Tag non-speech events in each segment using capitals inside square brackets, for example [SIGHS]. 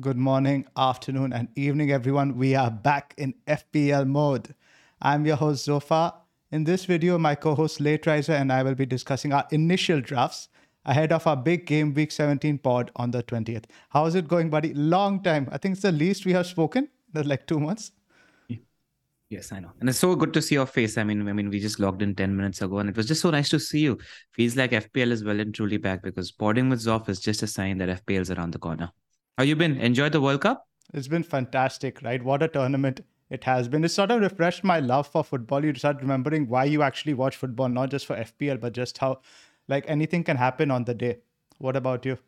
Good morning, afternoon, and evening, everyone. We are back in FPL mode. I'm your host, Zophar. In this video, my co host, Lateriser, and I will be discussing our initial drafts ahead of our big game week 17 pod on the 20th. How's it going, buddy? Long time. I think it's the least we have spoken. That's like two months. Yes, I know. And it's so good to see your face. I mean, I mean, we just logged in 10 minutes ago and it was just so nice to see you. Feels like FPL is well and truly back because boarding with Zoff is just a sign that FPL is around the corner. How you been? Enjoy the World Cup? It's been fantastic, right? What a tournament it has been. It sort of refreshed my love for football. You start remembering why you actually watch football, not just for FPL, but just how like anything can happen on the day. What about you?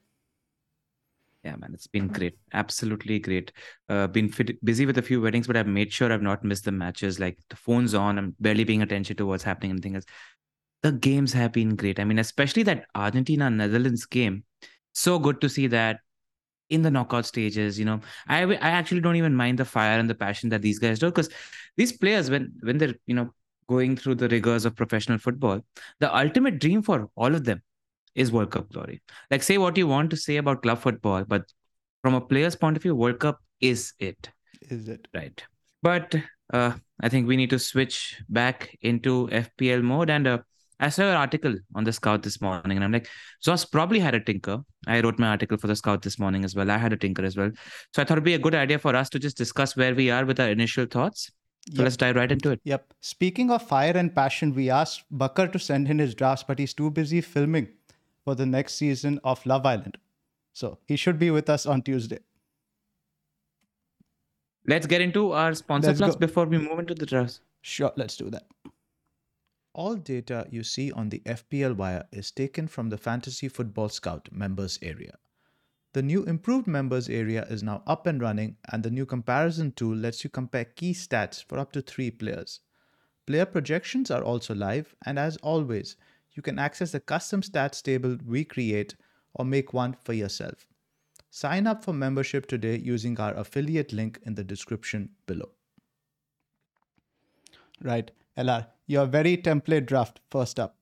Yeah, man, it's been great. Absolutely great. Uh, been fit, busy with a few weddings, but I've made sure I've not missed the matches. Like the phone's on, I'm barely paying attention to what's happening. And things. The games have been great. I mean, especially that Argentina Netherlands game. So good to see that in the knockout stages you know. I i actually don't even mind the fire and the passion that these guys do because these players when when they're you know going through the rigors of professional football the ultimate dream for all of them is world cup glory. Like say what you want to say about club football but from a player's point of view world cup is it. Is it. Right. But uh, i think we need to switch back into fpl mode and uh, I saw an article on the Scout this morning, and I'm like, Zoss probably had a tinker. I wrote my article for the Scout this morning as well. I had a tinker as well. So I thought it'd be a good idea for us to just discuss where we are with our initial thoughts. So yep. let's dive right into it. Yep. Speaking of fire and passion, we asked Bakar to send in his drafts, but he's too busy filming for the next season of Love Island. So he should be with us on Tuesday. Let's get into our sponsor plus before we move into the drafts. Sure, let's do that. All data you see on the FPL wire is taken from the Fantasy Football Scout members area. The new improved members area is now up and running, and the new comparison tool lets you compare key stats for up to three players. Player projections are also live, and as always, you can access the custom stats table we create or make one for yourself. Sign up for membership today using our affiliate link in the description below. Right, LR, your very template draft first up.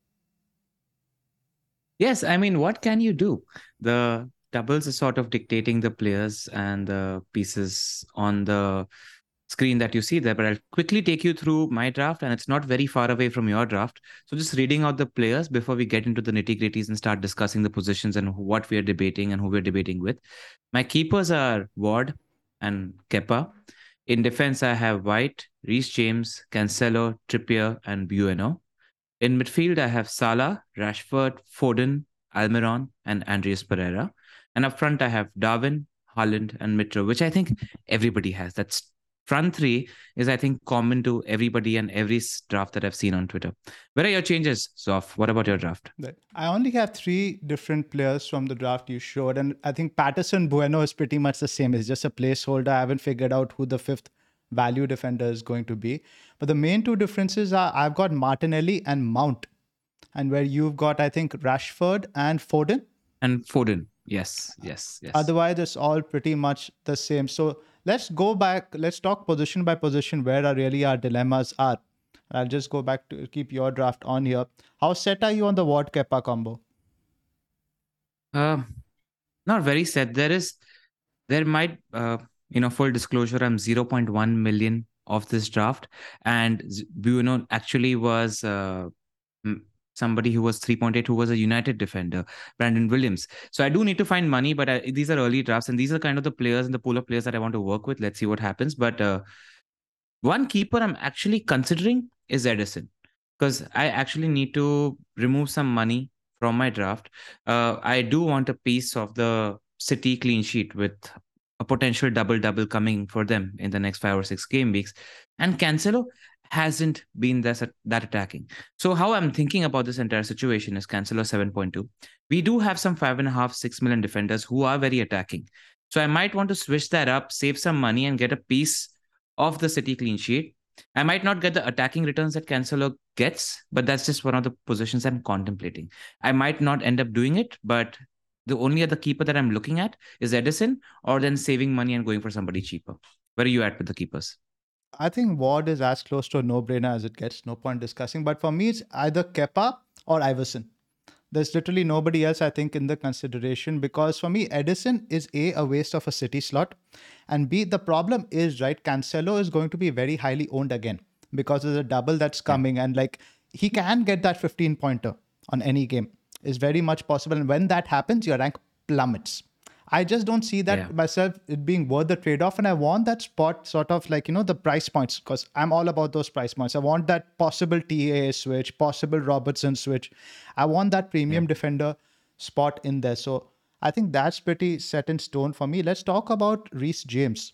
Yes, I mean, what can you do? The doubles are sort of dictating the players and the pieces on the screen that you see there. But I'll quickly take you through my draft, and it's not very far away from your draft. So just reading out the players before we get into the nitty gritties and start discussing the positions and what we are debating and who we're debating with. My keepers are Ward and Kepa. In defense, I have White, Reece James, Cancelo, Trippier, and Bueno. In midfield, I have Salah, Rashford, Foden, Almiron, and Andreas Pereira. And up front, I have Darwin, Holland, and Mitro, which I think everybody has. That's front three is, I think, common to everybody and every draft that I've seen on Twitter. Where are your changes, Zoff? What about your draft? I only have three different players from the draft you showed. And I think Patterson Bueno is pretty much the same. It's just a placeholder. I haven't figured out who the fifth value defender is going to be. But the main two differences are I've got Martinelli and Mount. And where you've got, I think, Rashford and Foden. And Foden. Yes, yes, yes. Otherwise, it's all pretty much the same. So let's go back. Let's talk position by position where are really our dilemmas are. I'll just go back to keep your draft on here. How set are you on the Ward Kepa combo? Uh, not very set. There is, there might, uh, you know, full disclosure, I'm 0.1 million of this draft, and Bueno actually was uh, somebody who was 3.8 who was a United defender, Brandon Williams. So I do need to find money, but I, these are early drafts, and these are kind of the players and the pool of players that I want to work with. Let's see what happens. But uh, one keeper I'm actually considering is Ederson because I actually need to remove some money from my draft. Uh, I do want a piece of the City clean sheet with a potential double double coming for them in the next five or six game weeks. And Cancelo hasn't been that, that attacking. So how I'm thinking about this entire situation is Cancelo 7.2. We do have some five and a half, six million defenders who are very attacking. So I might want to switch that up, save some money, and get a piece of the City clean sheet I might not get the attacking returns that Cancelo gets, but that's just one of the positions I'm contemplating. I might not end up doing it, but the only other keeper that I'm looking at is Ederson, or then saving money and going for somebody cheaper. Where are you at with the keepers? I think Ward is as close to a no-brainer as it gets. No point discussing. But for me, it's either Kepa or Iversen. There's literally nobody else I think in the consideration because for me, Ederson is a a waste of a city slot, and b the problem is right. Cancelo is going to be very highly owned again because there's a double that's coming, and like he can get that 15 pointer on any game is very much possible. And when that happens, your rank plummets. I just don't see that yeah. myself it being worth the trade off. And I want that spot sort of like, you know, the price points because I'm all about those price points. I want that possible TAA switch, possible Robertson switch. I want that premium yeah. defender spot in there. So I think that's pretty set in stone for me. Let's talk about Reece James.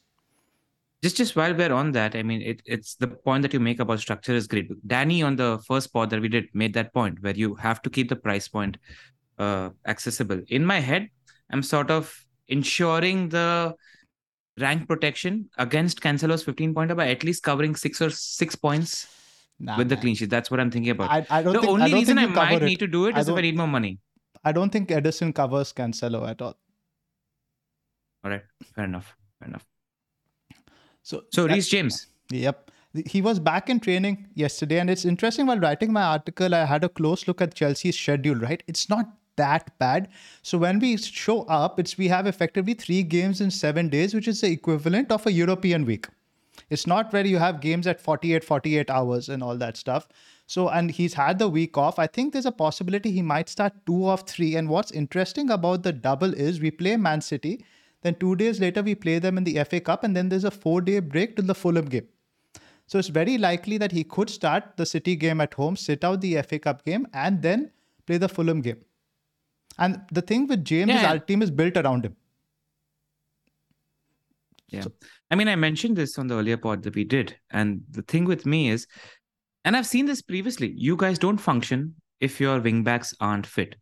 Just just while we're on that, I mean, it, it's the point that you make about structure is great. Danny on the first pod that we did made that point where you have to keep the price point uh, accessible. In my head, I'm sort of ensuring the rank protection against Cancelo's 15 pointer by at least covering six or six points nah, with the clean sheet. That's what I'm thinking about. I, I don't the think, only I reason I might need to do it is if I need more money. I don't think Ederson covers Cancelo at all. All right, fair enough. Fair enough. So, so Reece James. Yep. He was back in training yesterday, and it's interesting. While writing my article, I had a close look at Chelsea's schedule. Right, it's not that bad. So when we show up, it's we have effectively three games in seven days, which is the equivalent of a European week. It's not where you have games at 48, 48 hours and all that stuff. So, and he's had the week off. I think there's a possibility he might start two of three. And what's interesting about the double is we play Man City, then two days later we play them in the FA Cup, and then there's a four day break till the Fulham game. So it's very likely that he could start the City game at home, sit out the FA Cup game, and then play the Fulham game. And the thing with James yeah. is our team is built around him. Yeah. So, I mean, I mentioned this on the earlier pod that we did. And the thing with me is, and I've seen this previously, you guys don't function if your wingbacks aren't fit.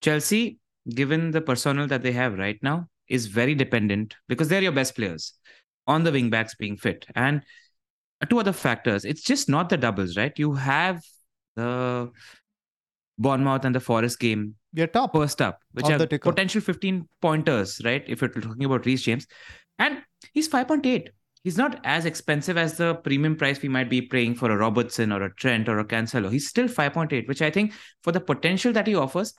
Chelsea, given the personnel that they have right now, is very dependent because they're your best players on the wingbacks being fit. And two other factors. It's just not the doubles, right? You have the Bournemouth and the Forest game we are top first up, which have potential 15 pointers, right? If you're talking about Reece James, and he's 5.8. He's not as expensive as the premium price we might be paying for a Robertson or a Trent or a Cancelo. He's still 5.8, which I think for the potential that he offers,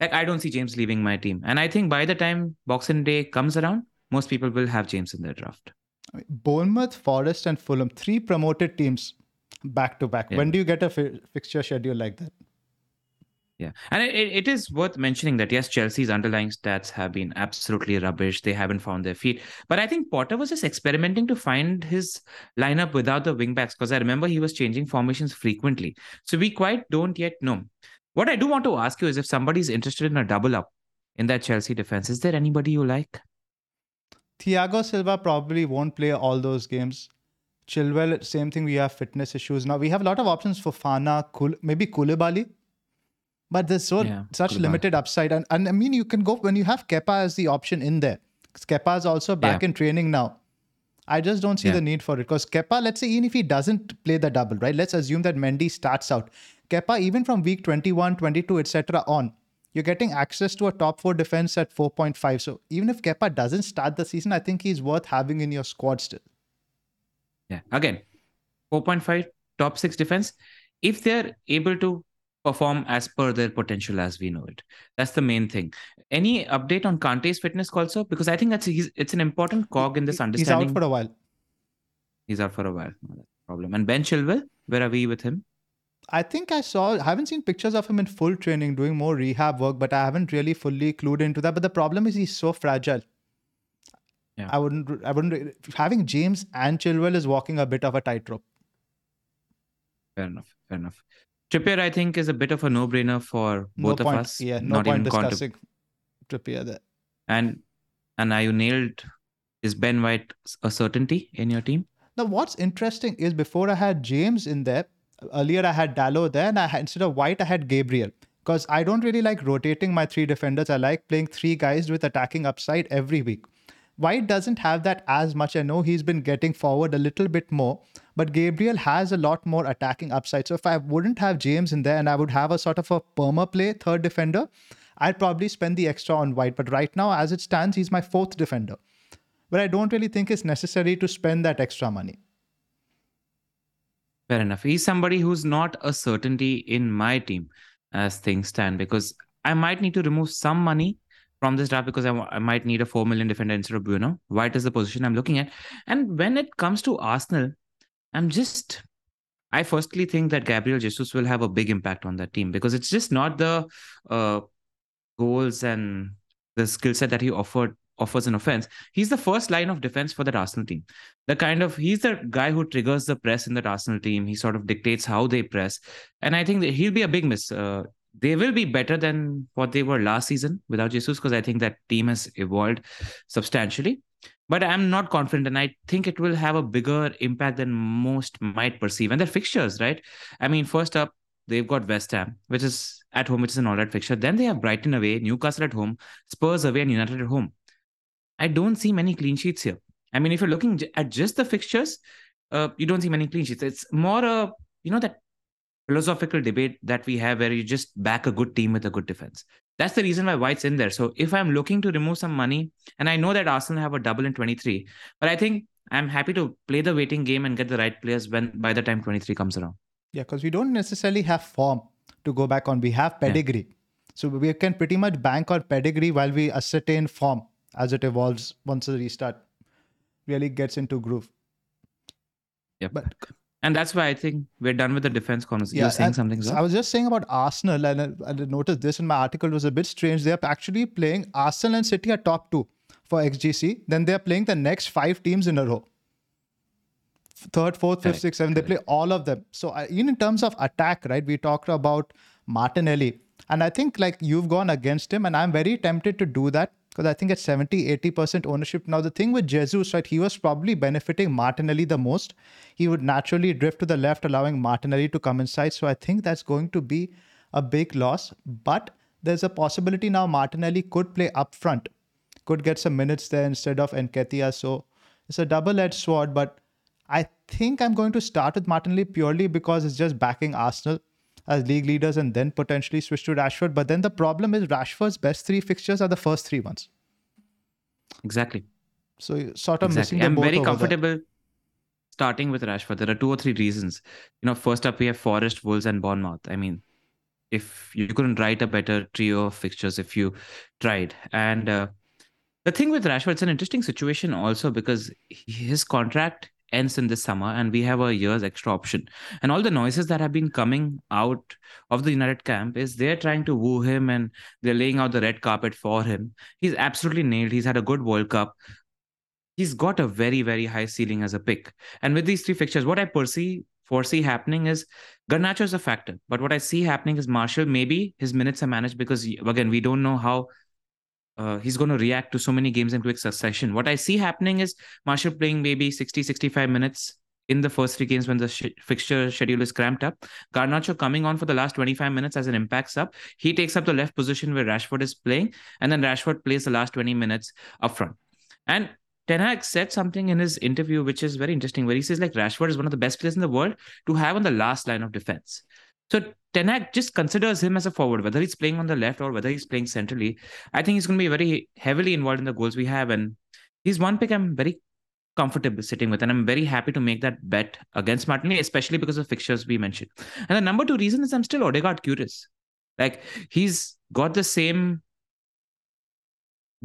like I don't see James leaving my team. And I think by the time Boxing Day comes around, most people will have James in their draft. Bournemouth, Forest, and Fulham, three promoted teams back to back. When do you get a fi- fixture schedule like that? Yeah. And it, it is worth mentioning that, yes, Chelsea's underlying stats have been absolutely rubbish. They haven't found their feet. But I think Potter was just experimenting to find his lineup without the wingbacks because I remember he was changing formations frequently. So we quite don't yet know. What I do want to ask you is if somebody's interested in a double up in that Chelsea defense, is there anybody you like? Thiago Silva probably won't play all those games. Chilwell, same thing. We have fitness issues now. We have a lot of options for Fana, Kul- maybe Koulibaly but there's so yeah, such limited upside. And, and I mean, you can go when you have Kepa as the option in there. Kepa is also back yeah. in training now. I just don't see yeah. the need for it because Kepa, let's say, even if he doesn't play the double, right? Let's assume that Mendy starts out. Kepa, even from week 21, 22, etc., on, you're getting access to a top four defense at 4.5. So even if Kepa doesn't start the season, I think he's worth having in your squad still. Yeah. Again, 4.5 top six defense. If they're able to perform as per their potential as we know it. That's the main thing. Any update on Kante's fitness also? Because I think that's he's, it's an important cog in this understanding. He's out for a while. He's out for a while. No, problem. And Ben Chilwell, where are we with him? I think I saw, I haven't seen pictures of him in full training doing more rehab work, but I haven't really fully clued into that. But the problem is he's so fragile. Yeah. I wouldn't, I wouldn't, having James and Chilwell is walking a bit of a tightrope. Fair enough. Fair enough. Trippier, I think, is a bit of a no-brainer for both no point, of us. Yeah, no Not point discussing Trippier there. And and are you nailed? Is Ben White a certainty in your team? Now, what's interesting is before I had James in there, earlier I had Dalot there, and I had, instead of White, I had Gabriel. Because I don't really like rotating my three defenders. I like playing three guys with attacking upside every week. White doesn't have that as much. I know he's been getting forward a little bit more, but Gabriel has a lot more attacking upside. So if I wouldn't have James in there and I would have a sort of a perma play third defender, I'd probably spend the extra on White. But right now, as it stands, he's my fourth defender. But I don't really think it's necessary to spend that extra money. Fair enough. He's somebody who's not a certainty in my team as things stand because I might need to remove some money from this draft because I, I might need a 4 million defender instead of Bueno. White is the position I'm looking at. And when it comes to Arsenal, I'm just I firstly think that Gabriel Jesus will have a big impact on that team because it's just not the uh, goals and the skill set that he offered offers an offense. He's the first line of defense for that Arsenal team. The kind of he's the guy who triggers the press in that Arsenal team. He sort of dictates how they press, and I think that he'll be a big miss. Uh, they will be better than what they were last season without Jesus because I think that team has evolved substantially but I'm not confident, and I think it will have a bigger impact than most might perceive. And their fixtures, right? I mean, first up, they've got West Ham, which is at home, which is an all-right fixture. Then they have Brighton away, Newcastle at home, Spurs away, and United at home. I don't see many clean sheets here. I mean, if you're looking at just the fixtures, uh, you don't see many clean sheets. It's more a you know that philosophical debate that we have where you just back a good team with a good defense. That's the reason why White's in there. So if I'm looking to remove some money, and I know that Arsenal have a double in 23, but I think I'm happy to play the waiting game and get the right players when by the time 23 comes around. Yeah, because we don't necessarily have form to go back on. We have pedigree. Yeah. So we can pretty much bank on pedigree while we ascertain form as it evolves once the restart really gets into groove. Yeah, but and that's why I think we're done with the defense conversation. Yeah, You're saying something, sir? I was just saying about Arsenal, and I, I noticed this in my article It was a bit strange. They're actually playing Arsenal and City are top two for XGC. Then they're playing the next five teams in a row. Third, fourth, fifth, sixth, seventh. They play all of them. So even in terms of attack, right? We talked about Martinelli, and I think like you've gone against him, and I'm very tempted to do that because I think at 70, 80% ownership. Now, the thing with Jesus, right, he was probably benefiting Martinelli the most. He would naturally drift to the left, allowing Martinelli to come inside. So I think that's going to be a big loss. But there's a possibility now Martinelli could play up front, could get some minutes there instead of Nketiah. So it's a double edged sword. But I think I'm going to start with Martinelli purely because it's just backing Arsenal as league leaders and then potentially switch to Rashford. But then the problem is Rashford's best three fixtures are the first three ones. Exactly. So sort of exactly. missing. I'm very comfortable there. starting with Rashford. There are two or three reasons. You know, first up we have Forest, Wolves, and Bournemouth. I mean, if you couldn't write a better trio of fixtures if you tried. And uh, the thing with Rashford, it's an interesting situation also because his contract ends in this summer and we have a year's extra option. And all the noises that have been coming out of the united camp is they're trying to woo him and they're laying out the red carpet for him. He's absolutely nailed. He's had a good world cup. He's got a very very high ceiling as a pick. And with these three fixtures what i foresee happening is Garnacho is a factor. But what i see happening is Martial maybe his minutes are managed because again we don't know how uh, he's going to react to so many games in quick succession. What I see happening is Martial playing maybe 60, 65 minutes in the first three games when the sh- fixture schedule is cramped up. Garnacho coming on for the last 25 minutes as an impact sub. He takes up the left position where Rashford is playing, and then Rashford plays the last 20 minutes up front. And Ten Hag said something in his interview which is very interesting, where he says like Rashford is one of the best players in the world to have on the last line of defense. So Ten Hag just considers him as a forward, whether he's playing on the left or whether he's playing centrally. I think he's going to be very heavily involved in the goals we have, and he's one pick I'm very comfortable sitting with, and I'm very happy to make that bet against Martinelli, especially because of fixtures we mentioned. And the number two reason is I'm still Odegaard curious. Like he's got the same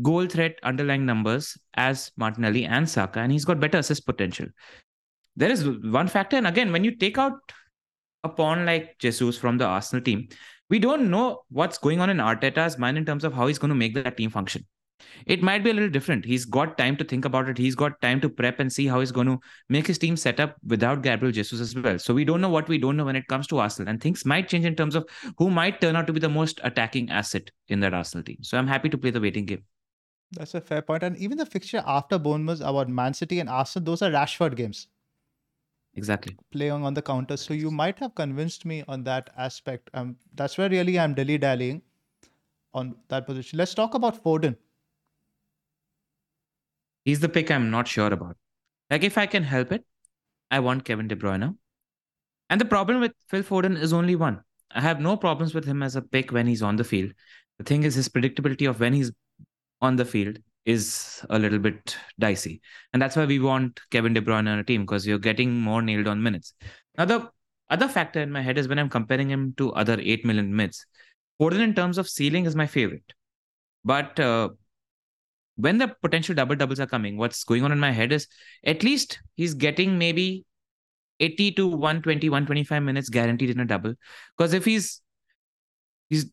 goal threat underlying numbers as Martinelli and Saka, and he's got better assist potential. There is one factor, and again, when you take out pawn like Jesus from the Arsenal team, we don't know what's going on in Arteta's mind in terms of how he's going to make that team function. It might be a little different. He's got time to think about it. He's got time to prep and see how he's going to make his team set up without Gabriel Jesus as well. So we don't know what we don't know when it comes to Arsenal. And things might change in terms of who might turn out to be the most attacking asset in that Arsenal team. So I'm happy to play the waiting game. That's a fair point. And even the fixture after Bournemouth about Man City and Arsenal, those are Rashford games. Exactly. Playing on the counter. So you might have convinced me on that aspect. Um, that's where really I'm dilly dallying on that position. Let's talk about Foden. He's the pick I'm not sure about. Like, if I can help it, I want Kevin De Bruyne. And the problem with Phil Foden is only one. I have no problems with him as a pick when he's on the field. The thing is, his predictability of when he's on the field is a little bit dicey. And that's why we want Kevin De Bruyne on a team because you're getting more nailed on minutes. Now, the other factor in my head is when I'm comparing him to other 8 million mids. Foden, in terms of ceiling, is my favorite. But uh, when the potential double doubles are coming, what's going on in my head is at least he's getting maybe 80 to 120, 125 minutes guaranteed in a double. Because if he's he's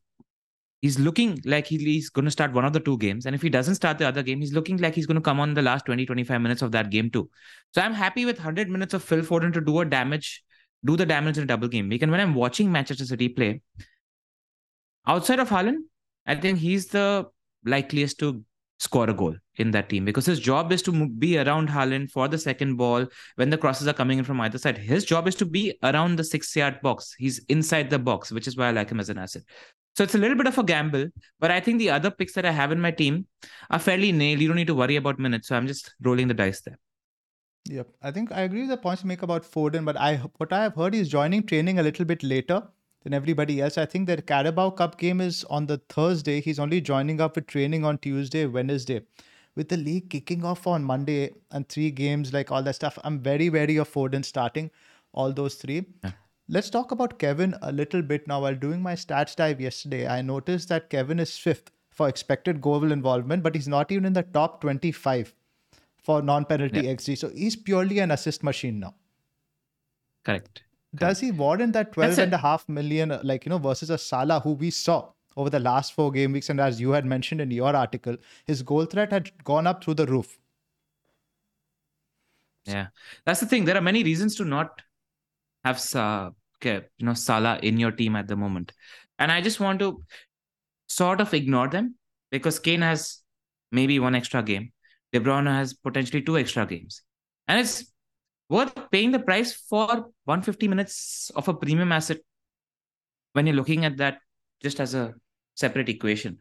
he's looking like he's going to start one of the two games. And if he doesn't start the other game, he's looking like he's going to come on the last 20, 25 minutes of that game too. So I'm happy with 100 minutes of Phil Foden to do a damage, do the damage in a double game week. And when I'm watching Manchester City play, outside of Haaland, I think he's the likeliest to score a goal in that team because his job is to be around Haaland for the second ball when the crosses are coming in from either side. His job is to be around the six yard box. He's inside the box, which is why I like him as an asset. So it's a little bit of a gamble, but I think the other picks that I have in my team are fairly nailed. You don't need to worry about minutes. So I'm just rolling the dice there. Yep. I think I agree with the points you make about Foden, but I what I have heard is joining training a little bit later than everybody else. I think that Carabao Cup game is on the Thursday. He's only joining up with training on Tuesday, Wednesday. With the league kicking off on Monday and three games, like all that stuff, I'm very wary of Foden starting all those three. Yeah. Let's talk about Kevin a little bit now. While doing my stats dive yesterday, I noticed that Kevin is fifth for expected goal involvement, but he's not even in the top 25 for non penalty yeah. XG. So he's purely an assist machine now. Correct. Does he warrant that 12 and a half million, like, you know, versus a Salah who we saw over the last four game weeks? And as you had mentioned in your article, his goal threat had gone up through the roof. Yeah, that's the thing. There are many reasons to not have uh, Uh, you know Salah in your team at the moment, and I just want to sort of ignore them because Kane has maybe one extra game, De Bruyne has potentially two extra games, and it's worth paying the price for 150 minutes of a premium asset when you're looking at that just as a separate equation.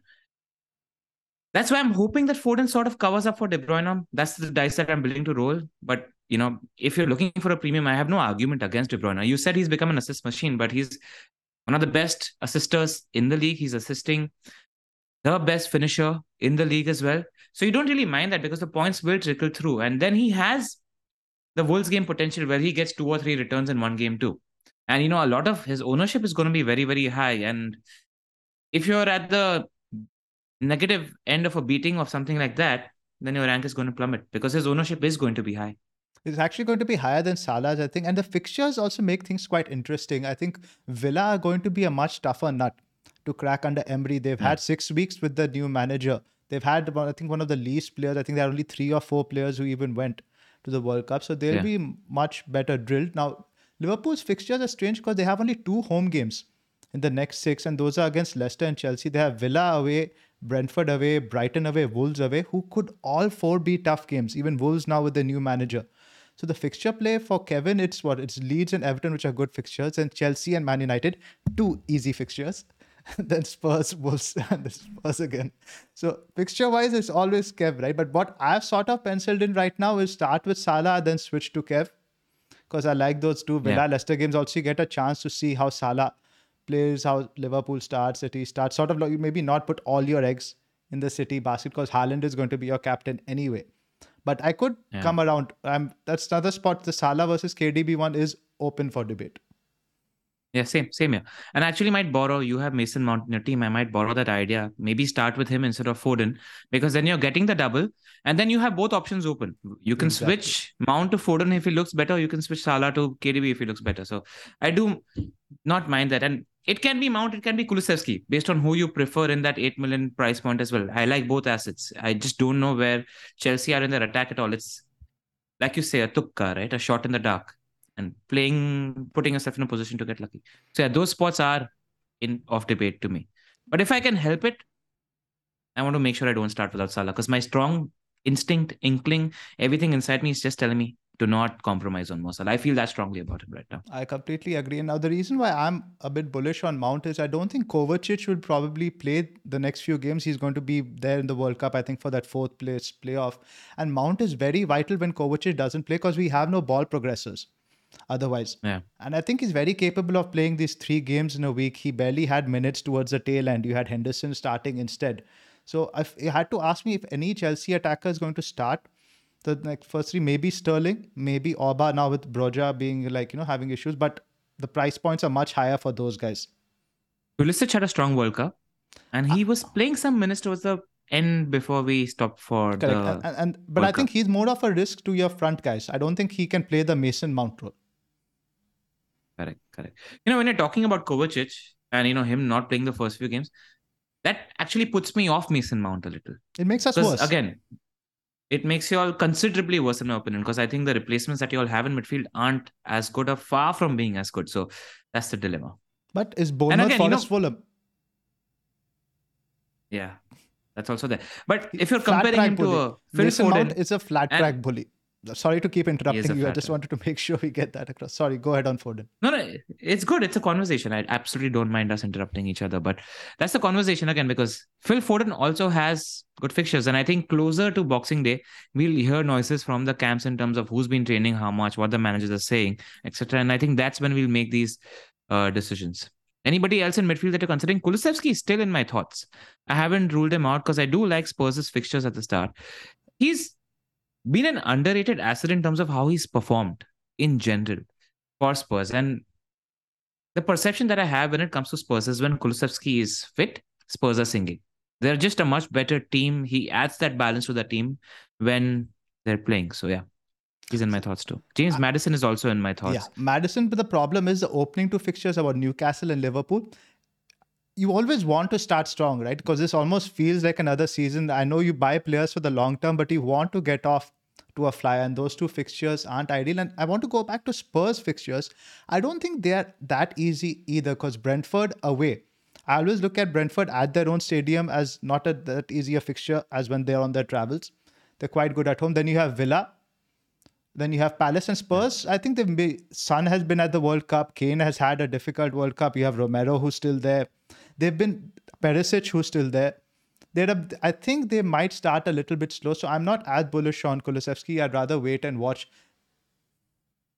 That's why I'm hoping that Foden sort of covers up for De Bruyne. That's the dice that I'm willing to roll. But you know, if you're looking for a premium, I have no argument against De Bruyne. You said he's become an assist machine, but he's one of the best assisters in the league. He's assisting the best finisher in the league as well. So you don't really mind that because the points will trickle through. And then he has the Wolves game potential where he gets two or three returns in one game too. And you know, a lot of his ownership is going to be very, very high. And if you're at the negative end of a beating of something like that, then your rank is going to plummet because his ownership is going to be high. It's actually going to be higher than Salah's, I think. And the fixtures also make things quite interesting. I think Villa are going to be a much tougher nut to crack under Emery. They've hmm. had six weeks with the new manager. They've had, I think, one of the least players. I think there are only three or four players who even went to the World Cup. So they'll yeah. be much better drilled. Now, Liverpool's fixtures are strange because they have only two home games in the next six, and those are against Leicester and Chelsea. They have Villa away, Brentford away, Brighton away, Wolves away, who could all four be tough games. Even Wolves now with the new manager. So the fixture play for Kevin, it's what? It's Leeds and Everton, which are good fixtures, and Chelsea and Man United, two easy fixtures. [LAUGHS] then Spurs, Wolves, [LAUGHS] and the Spurs again. So fixture wise, it's always Kev, right? But what I've sort of penciled in right now is start with Salah, then switch to Kev, because I like those two Villa yeah. Leicester games. Also, you get a chance to see how Salah plays how Liverpool starts, City starts, sort of like maybe not put all your eggs in the City basket because Haaland is going to be your captain anyway. But I could Yeah. come around. Um, that's another spot. The Salah versus KDB one is open for debate. Yeah, same, same here. And I actually might borrow, you have Mason Mount in your team. I might borrow that idea. Maybe start with him instead of Foden, because then you're getting the double. And then you have both options open. You can Exactly. switch Mount to Foden if he looks better. You can switch Salah to KDB if he looks better. So I do not mind that. And it can be Mount, it can be Kulusevski, based on who you prefer in that 8 million price point as well. I like both assets. I just don't know where Chelsea are in their attack at all. It's like you say, a tukka, right? A shot in the dark and playing, putting yourself in a position to get lucky. So yeah, those spots are in off debate to me. But if I can help it, I want to make sure I don't start without Salah because my strong instinct, inkling, everything inside me is just telling me to not compromise on Mo Salah. I feel that strongly about him right now. I completely agree. And now the reason why I'm a bit bullish on Mount is I don't think Kovacic will probably play the next few games. He's going to be there in the World Cup, I think, for that fourth place playoff. And Mount is very vital when Kovacic doesn't play because we have no ball progressors otherwise. Yeah. And I think he's very capable of playing these three games in a week. He barely had minutes towards the tail end. You had Henderson starting instead. So if you had to ask me if any Chelsea attacker is going to start, the like first three maybe Sterling, maybe Oba now with Broja being like you know having issues, but the price points are much higher for those guys. Pulisic had a strong World Cup and he ah. was playing some minutes towards the end before we stopped for Correct. the. and, and but I World think Cup. he's more of a risk to your front guys. I don't think he can play the Mason Mount role. Correct, correct. You know, when you're talking about Kovacic and you know him not playing the first few games, that actually puts me off Mason Mount a little. It makes us worse. again, it makes you all considerably worse in my opinion. Because I think the replacements that you all have in midfield aren't as good or far from being as good. So that's the dilemma. but is Bournemouth again, you know- Fulham? Yeah, that's also there. But if you're Flat comparing him to a Phil Mason Mount Foden, is a flat track bully. Sorry to keep interrupting you. I just wanted to make [LAUGHS] sure we get that across. Sorry, go ahead on Foden. No, no, it's good. It's a conversation. I absolutely don't mind us interrupting each other, but that's the conversation again because Phil Foden also has good fixtures, and I think closer to Boxing Day, we'll hear noises from the camps in terms of who's been training, how much, what the managers are saying, etc. And I think that's when we'll make these uh, decisions. Anybody else in midfield that you're considering? Kulusevski is still in my thoughts. I haven't ruled him out because I do like Spurs' fixtures at the start. He's been an underrated asset in terms of how he's performed in general for Spurs. And the perception that I have when it comes to Spurs is when Kulusevski is fit, Spurs are singing. They're just a much better team. He adds that balance to the team when they're playing. So yeah, he's in my thoughts too. James uh, Maddison is also in my thoughts. Yeah, Maddison. But the problem is the opening two fixtures about Newcastle and Liverpool. You always want to start strong, right? Because this almost feels like another season. I know you buy players for the long term, but you want to get off to a flyer, and those two fixtures aren't ideal. And I want to go back to Spurs fixtures. I don't think they are that easy either, because Brentford away. I always look at Brentford at their own stadium as not a, that easy a fixture as when they're on their travels. They're quite good at home. Then you have Villa, then you have Palace and Spurs. I think they've been, Son has been at the World Cup. Kane has had a difficult World Cup. You have Romero who's still there. They've been Perisic who's still there. They're I think they might start a little bit slow. So I'm not as bullish on Kulusevski. I'd rather wait and watch.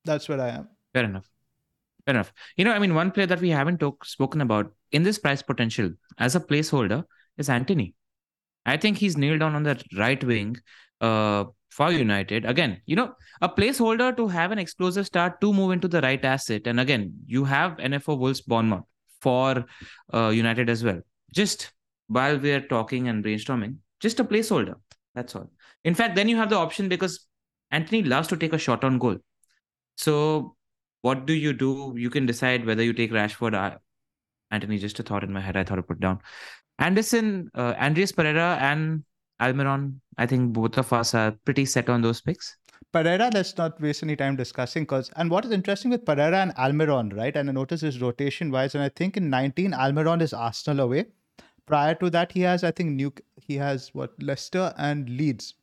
That's where I am. Fair enough. Fair enough. You know, I mean, one player that we haven't talk, spoken about in this price potential as a placeholder is Antony. I think he's nailed down on the right wing uh, for United. Again, you know, a placeholder to have an explosive start to move into the right asset. And again, you have NFO Wolves Bournemouth for uh, United as well. Just while we are talking and brainstorming, just a placeholder. That's all. In fact, then you have the option because Antony loves to take a shot on goal. So what do you do? You can decide whether you take Rashford. Uh, Antony, just a thought in my head. I thought I put down. Anderson, uh, Andreas Pereira, and Almiron. I think both of us are pretty set on those picks. Pereira, let's not waste any time discussing because and what is interesting with Pereira and Almiron, right? And I notice his rotation wise, and I think in 19 Almiron is Arsenal away. Prior to that, he has I think New he has what Leicester and Leeds.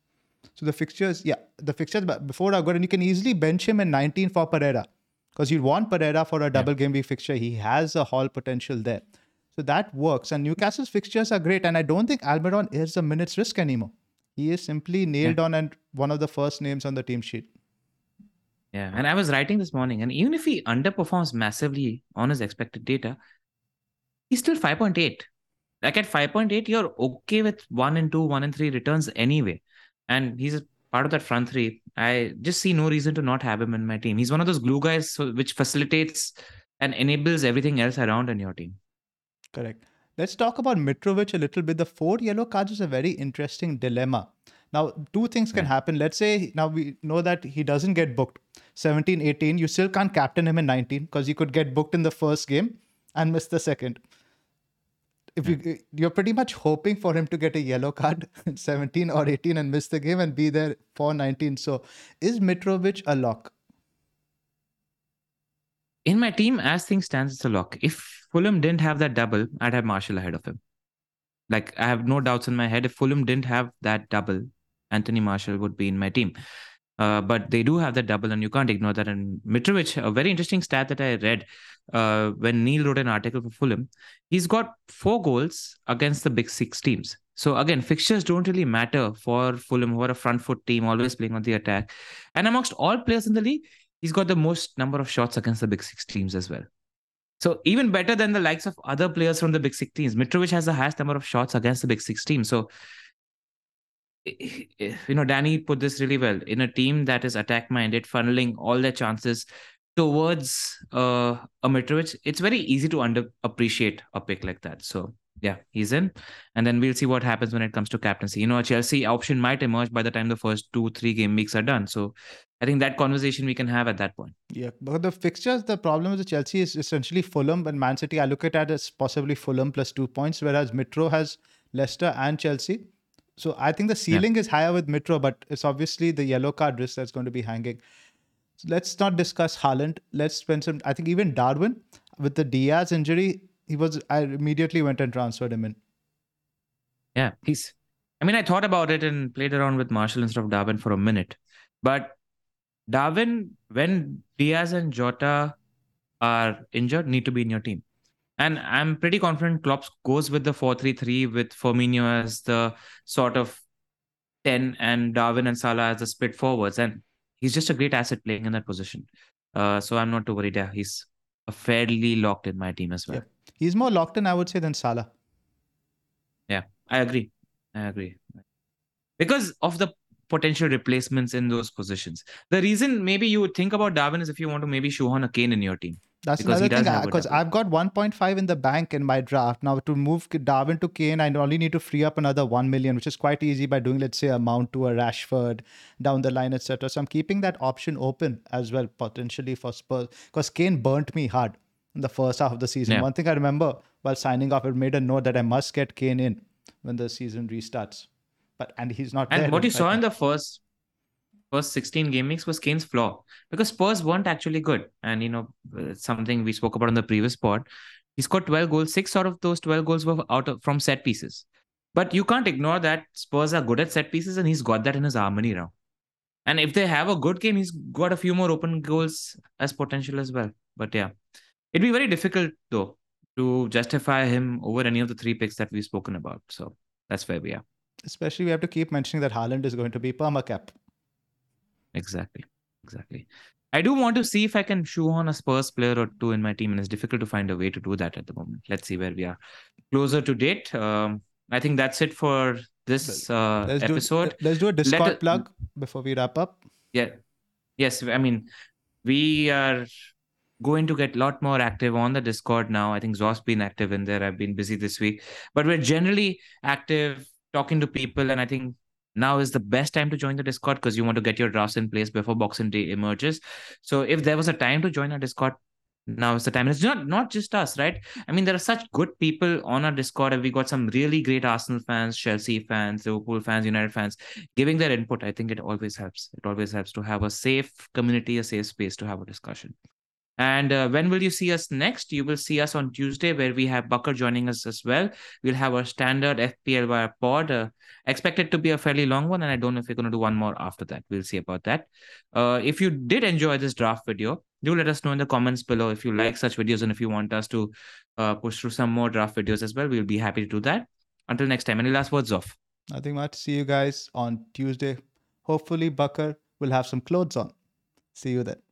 So the fixtures, yeah, the fixtures but before are good, and you can easily bench him in 19 for Pereira because you want Pereira for a double game week fixture. He has a haul potential there. So that works. And Newcastle's fixtures are great. And I don't think Almiron is a minute's risk anymore. He is simply nailed on and one of the first names on the team sheet. Yeah, and I was writing this morning, and even if he underperforms massively on his expected data, he's still 5.8. Like at 5.8, you're okay with one and two, one and three returns anyway. And he's a part of that front three. I just see no reason to not have him in my team. He's one of those glue guys which facilitates and enables everything else around in your team. Correct. Let's talk about Mitrovic a little bit. The four yellow cards is a very interesting dilemma. Now, two things can hmm. happen. Let's say now we know that he doesn't get booked 17, 18. You still can't captain him in 19 because he could get booked in the first game and miss the second. If you hmm. you're pretty much hoping for him to get a yellow card 17 or 18 and miss the game and be there for 19. So is Mitrovic a lock? In my team, as things stands, it's a lock. If Fulham didn't have that double, I'd have Martial ahead of him. Like I have no doubts in my head. If Fulham didn't have that double, Anthony Martial would be in my team. Uh, but they do have that double, and you can't ignore that. And Mitrovic, a very interesting stat that I read uh, when Neil wrote an article for Fulham, he's got four goals against the big six teams. So again, fixtures don't really matter for Fulham, who are a front foot team, always playing on the attack. And amongst all players in the league, he's got the most number of shots against the big six teams as well. So even better than the likes of other players from the big six teams. Mitrovic has the highest number of shots against the big six teams. So [SIGHS] you know, Danny put this really well. In a team that is attack minded, funneling all their chances towards uh, a Mitrovic, it's very easy to under appreciate a pick like that. So yeah, he's in, and then we'll see what happens when it comes to captaincy. You know, a Chelsea option might emerge by the time the first two three game weeks are done. So I think that conversation we can have at that point. Yeah, but the fixtures, the problem with the Chelsea is essentially Fulham and Man City. I look at it as possibly Fulham plus two points, whereas Mitro has Leicester and Chelsea. So I think the ceiling yeah. is higher with Mitro, but it's obviously the yellow card risk that's going to be hanging. So let's not discuss Haaland. Let's spend some. I think even Darwin with the Diaz injury, he was. I immediately went and transferred him in. Yeah, he's. I mean, I thought about it and played around with Martial instead of Darwin for a minute, but Darwin, when Diaz and Jota are injured, need to be in your team. And I'm pretty confident Klopp goes with the 4 3 3 with Firmino as the sort of 10 and Darwin and Salah as the split forwards. And he's just a great asset playing in that position. Uh, so I'm not too worried. Yeah, he's fairly locked in my team as well. He's more locked in, I would say, than Salah. Yeah, I agree. I agree. Because of the potential replacements in those positions. The reason maybe you would think about Darwin is if you want to maybe shoehorn a Kane in your team. That's another thing because I've got 1.5 in the bank in my draft. Now to move Darwin to Kane, I only need to free up another 1 million, which is quite easy by doing, let's say, a mount to a Rashford down the line, etc. So I'm keeping that option open as well, potentially for Spurs, because Kane burnt me hard in the first half of the season. Yeah. One thing I remember while signing off, it made a note that I must get Kane in when the season restarts. But and he's not. And what you saw in the first first 16 game weeks was Kane's flaw because Spurs weren't actually good. And, you know, uh, something we spoke about in the previous pod. He scored 12 goals. Six out of those 12 goals were out of, from set pieces. But you can't ignore that Spurs are good at set pieces and he's got that in his harmony now. And if they have a good game, he's got a few more open goals as potential as well. But yeah, it'd be very difficult though to justify him over any of the three picks that we've spoken about. So that's where we are. Especially, we have to keep mentioning that Haaland is going to be perma cap. Exactly. Exactly. I do want to see if I can shoehorn a Spurs player or two in my team, and it's difficult to find a way to do that at the moment. Let's see where we are. Closer to date. Um, I think that's it for this uh, let's episode. Do, let's do a Discord Let, plug before we wrap up. Yeah. Yes. I mean, we are going to get a lot more active on the Discord now. I think Zos been active in there. I've been busy this week, but we're generally active, talking to people, and I think now is the best time to join the discord because you want to get your drafts in place before boxing day emerges so if there was a time to join our discord now is the time. And it's not not just us, right? I mean, there are such good people on our Discord, and we got some really great Arsenal fans, Chelsea fans, Liverpool fans, United fans giving their input. I think it always helps. It always helps to have a safe community, a safe space to have a discussion. And uh, when will you see us next? You will see us on Tuesday, where we have Bakar joining us as well. We'll have our standard FPL wire pod. Uh, expected to be a fairly long one, and I don't know if we're going to do one more after that. We'll see about that. Uh, if you did enjoy this draft video, do let us know in the comments below if you like such videos and if you want us to uh, push through some more draft videos as well. We'll be happy to do that. Until next time, any last words off? Nothing much. See you guys on Tuesday. Hopefully, Bakar will have some clothes on. See you then.